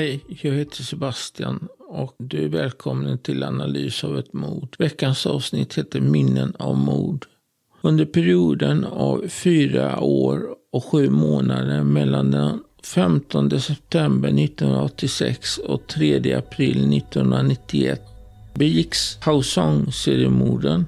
Hej, jag heter Sebastian och du är välkommen till analys av ett mord. Veckans avsnitt heter Minnen av mord. Under perioden av fyra år och sju månader mellan den 15 september 1986 och 3 april 1991 begicks Hausong-seriemorden,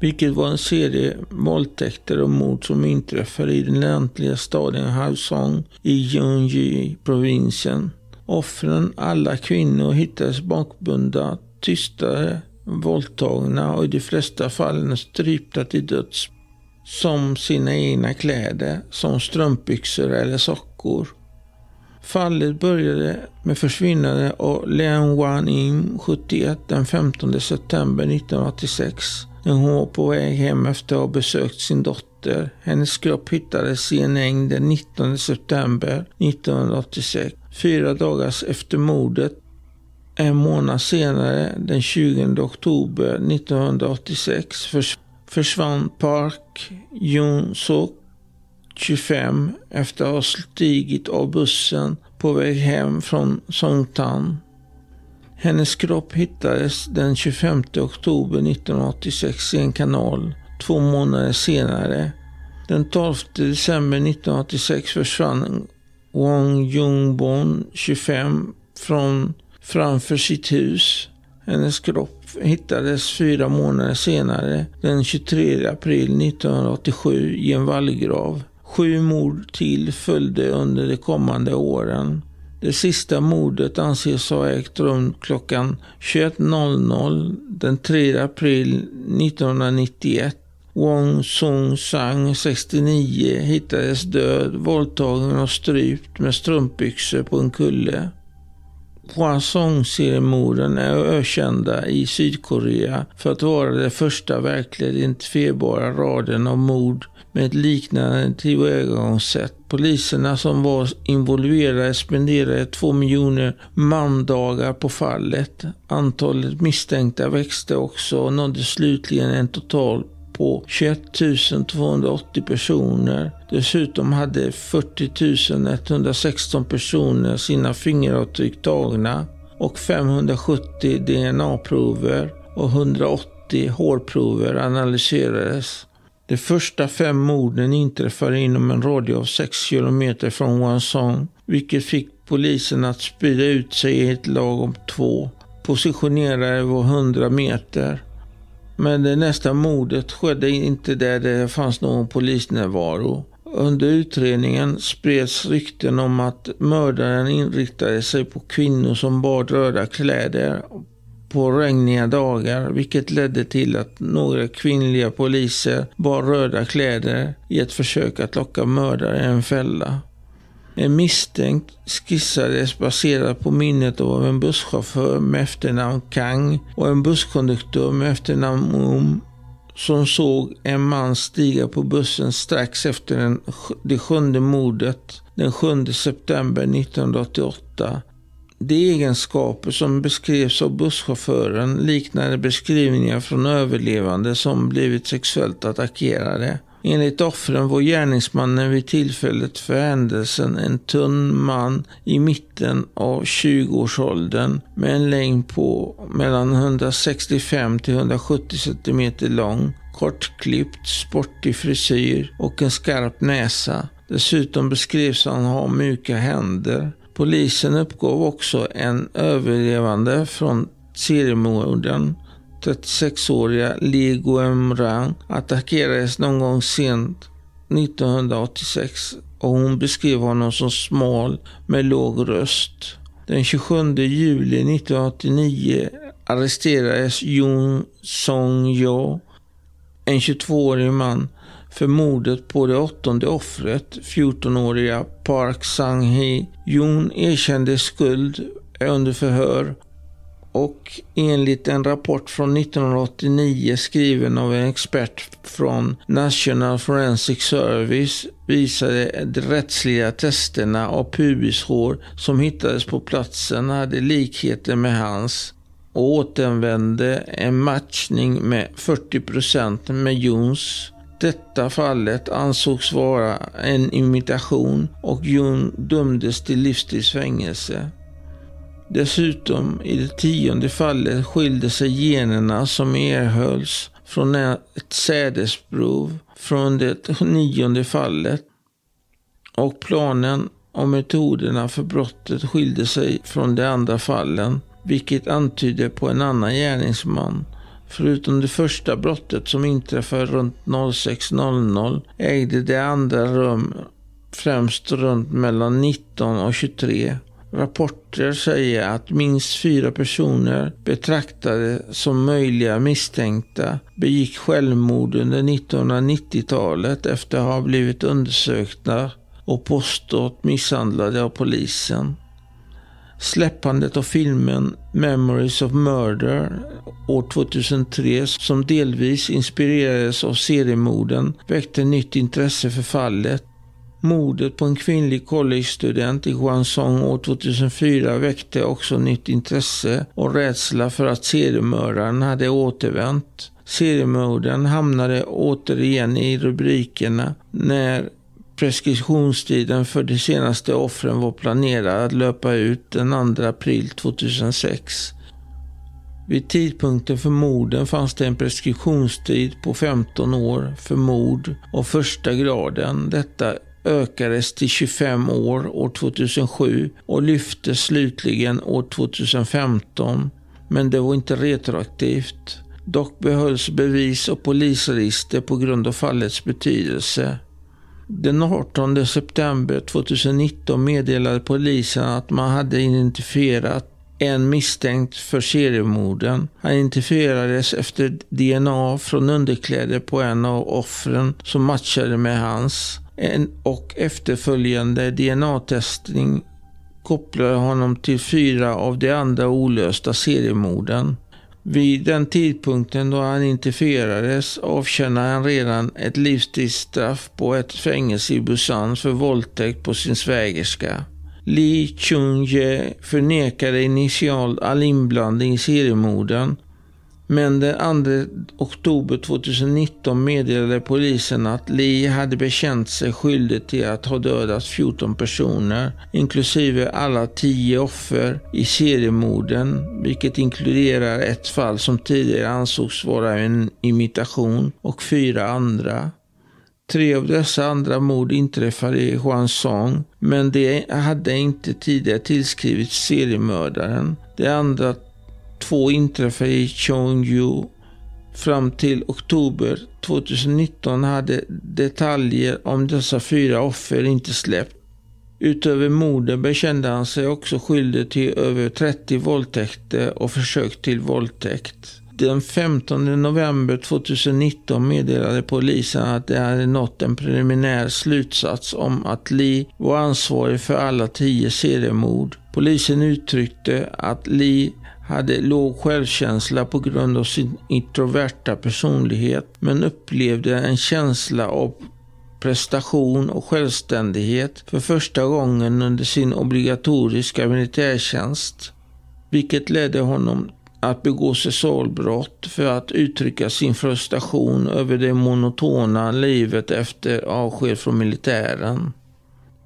vilket var en serie våldtäkter och mord som inträffade i den ländliga staden Hausong i Gyeonggi-provinsen. Offren, alla kvinnor, hittades bakbundna, tystade, våldtagna och i de flesta fallen strypta till döds som sina egna kläder, som strumpbyxor eller sockor. Fallet började med försvinnandet av Leon Wan Im, 71, den 15 september 1986 när hon var på väg hem efter att ha besökt sin dotter. Hennes kropp hittades i en äng den 19 september 1986. Fyra dagar efter mordet, en månad senare, den 20 oktober 1986, försvann Park Jun-Suk 25 efter att ha stigit av bussen på väg hem från Songtan. Hennes kropp hittades den 25 oktober 1986 i en kanal. Två månader senare, den 12 december 1986 försvann Wong Jungbon, 25, från framför sitt hus. Hennes kropp hittades fyra månader senare, den 23 april 1987, i en vallgrav. Sju mord till följde under de kommande åren. Det sista mordet anses ha ägt rum klockan 21.00 den 3 april 1991. Wong Sung Sang, 69, hittades död, våldtagen och strypt med strumpbyxor på en kulle. Hwasong-seriemorden är ökända i Sydkorea för att vara det första verkligt identifierbara raden av mord med ett liknande tillvägagångssätt. Poliserna som var involverade spenderade två miljoner mandagar på fallet. Antalet misstänkta växte också och nådde slutligen en total på 21 280 personer. Dessutom hade 40 116 personer sina fingeravtryck tagna och 570 DNA-prover och 180 hårprover analyserades. De första fem morden inträffade inom en radie av 6 kilometer från Wansong, vilket fick polisen att sprida ut sig i ett lag om två, positionerade var 100 meter. Men det nästa mordet skedde inte där det fanns någon polisnärvaro. Under utredningen spreds rykten om att mördaren inriktade sig på kvinnor som bar röda kläder på regniga dagar, vilket ledde till att några kvinnliga poliser bar röda kläder i ett försök att locka mördaren i en fälla. En misstänkt skissades baserat på minnet av en busschaufför med efternamn Kang och en busskonduktör med efternamn Um som såg en man stiga på bussen strax efter den, det sjunde mordet den 7 september 1988. De egenskaper som beskrevs av busschauffören liknade beskrivningar från överlevande som blivit sexuellt attackerade. Enligt offren var gärningsmannen vid tillfället för händelsen en tunn man i mitten av 20-årsåldern med en längd på mellan 165 till 170 cm lång, kortklippt, sportig frisyr och en skarp näsa. Dessutom beskrevs han ha mjuka händer. Polisen uppgav också en överlevande från seriemorden 36-åriga Li Guemran attackerades någon gång sent 1986 och hon beskrev honom som smal med låg röst. Den 27 juli 1989 arresterades Jung Song Yo, en 22-årig man, för mordet på det åttonde offret, 14-åriga Park Sang-hee. Jung erkände skuld under förhör och enligt en rapport från 1989 skriven av en expert från National Forensic Service visade de rättsliga testerna av pubishår som hittades på platsen hade likheter med hans och återanvände en matchning med 40 procent med Jons. Detta fallet ansågs vara en imitation och Jon dömdes till livstidsfängelse. Dessutom i det tionde fallet skilde sig generna som erhölls från ett sädesprov från det nionde fallet. Och planen och metoderna för brottet skilde sig från de andra fallen, vilket antyder på en annan gärningsman. Förutom det första brottet som inträffade runt 06.00 ägde det andra rum främst runt mellan 19 och 23. Rapporter säger att minst fyra personer betraktade som möjliga misstänkta begick självmord under 1990-talet efter att ha blivit undersökta och påstått misshandlade av polisen. Släppandet av filmen Memories of Murder år 2003 som delvis inspirerades av seriemorden väckte nytt intresse för fallet. Mordet på en kvinnlig collegestudent i Guangzhou år 2004 väckte också nytt intresse och rädsla för att seriemördaren hade återvänt. Seriemördaren hamnade återigen i rubrikerna när Preskriptionstiden för de senaste offren var planerad att löpa ut den 2 april 2006. Vid tidpunkten för morden fanns det en preskriptionstid på 15 år för mord av första graden. Detta ökades till 25 år år 2007 och lyftes slutligen år 2015. Men det var inte retroaktivt. Dock behölls bevis och polisregister på grund av fallets betydelse. Den 18 september 2019 meddelade polisen att man hade identifierat en misstänkt för seriemorden. Han identifierades efter DNA från underkläder på en av offren som matchade med hans. En och efterföljande DNA-testning kopplade honom till fyra av de andra olösta seriemorden. Vid den tidpunkten då han interferades avtjänade han redan ett livstidsstraff på ett fängelse i Busan för våldtäkt på sin svägerska. Lee Chung-jae förnekade initialt all inblandning i seriemorden men den 2 oktober 2019 meddelade polisen att Lee hade bekänt sig skyldig till att ha dödat 14 personer, inklusive alla 10 offer i seriemorden, vilket inkluderar ett fall som tidigare ansågs vara en imitation och fyra andra. Tre av dessa andra mord inträffade i Huansong, men det hade inte tidigare tillskrivits seriemördaren. De andra två inträffade i Cheongju. Fram till oktober 2019 hade detaljer om dessa fyra offer inte släppt. Utöver morden bekände han sig också skyldig till över 30 våldtäkter och försök till våldtäkt. Den 15 november 2019 meddelade polisen att de hade nått en preliminär slutsats om att Lee var ansvarig för alla tio seriemord. Polisen uttryckte att Lee hade låg självkänsla på grund av sin introverta personlighet men upplevde en känsla av prestation och självständighet för första gången under sin obligatoriska militärtjänst. Vilket ledde honom att begå sexualbrott för att uttrycka sin frustration över det monotona livet efter avsked från militären.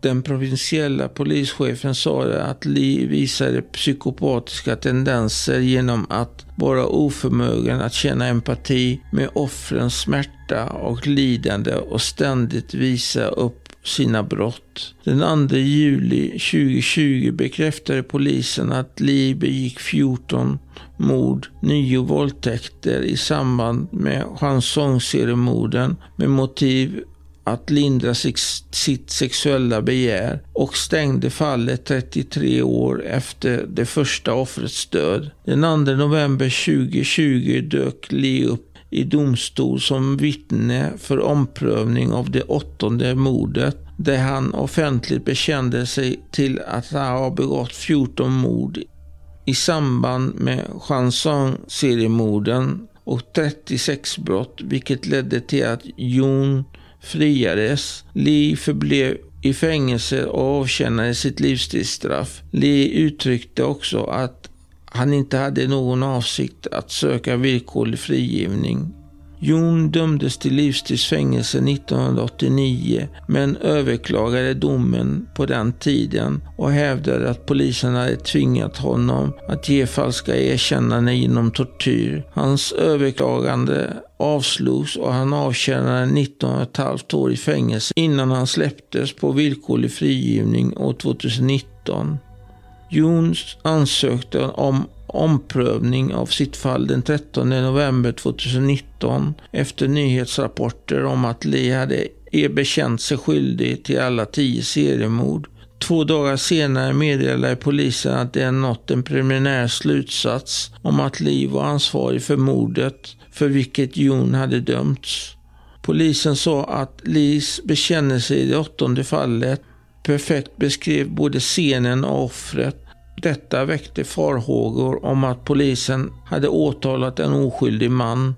Den provinsiella polischefen sa att Lee visade psykopatiska tendenser genom att vara oförmögen att känna empati med offrens smärta och lidande och ständigt visa upp sina brott. Den 2 juli 2020 bekräftade polisen att Lee begick 14 mord, nio våldtäkter i samband med chansongseremorden med motiv att lindra sitt sexuella begär och stängde fallet 33 år efter det första offrets död. Den 2 november 2020 dök Lee upp i domstol som vittne för omprövning av det åttonde mordet där han offentligt bekände sig till att han har begått 14 mord i samband med Chanson-seriemorden och 36 brott vilket ledde till att Jon friades. Lee förblev i fängelse och avtjänade sitt livstidsstraff. Lee uttryckte också att han inte hade någon avsikt att söka villkorlig frigivning. Jon dömdes till livstidsfängelse 1989 men överklagade domen på den tiden och hävdade att polisen hade tvingat honom att ge falska erkännanden genom tortyr. Hans överklagande avslogs och han avtjänade 19,5 år i fängelse innan han släpptes på villkorlig frigivning år 2019. Jones ansökte om omprövning av sitt fall den 13 november 2019 efter nyhetsrapporter om att Lee hade e-, bekänt sig skyldig till alla tio seriemord. Två dagar senare meddelade polisen att de nått en preliminär slutsats om att Lee var ansvarig för mordet för vilket Jon hade dömts. Polisen sa att Lis bekännelse i det åttonde fallet perfekt beskrev både scenen och offret detta väckte farhågor om att polisen hade åtalat en oskyldig man.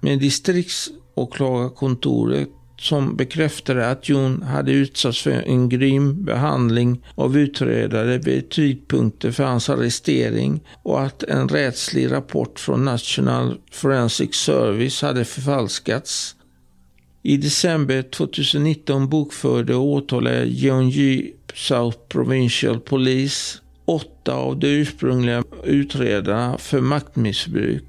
Men distriktsåklagarkontoret som bekräftade att Jon hade utsatts för en grym behandling av utredare vid tidpunkten för hans arrestering och att en rättslig rapport från National Forensic Service hade förfalskats. I december 2019 bokförde och åtalade Jeonji South Provincial Police åtta av de ursprungliga utredarna för maktmissbruk.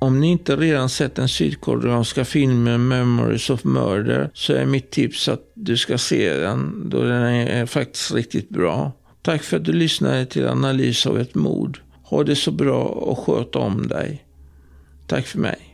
Om ni inte redan sett den sydkoreanska filmen Memories of Murder så är mitt tips att du ska se den då den är faktiskt riktigt bra. Tack för att du lyssnade till analys av ett mord. Ha det så bra och sköt om dig. Tack för mig.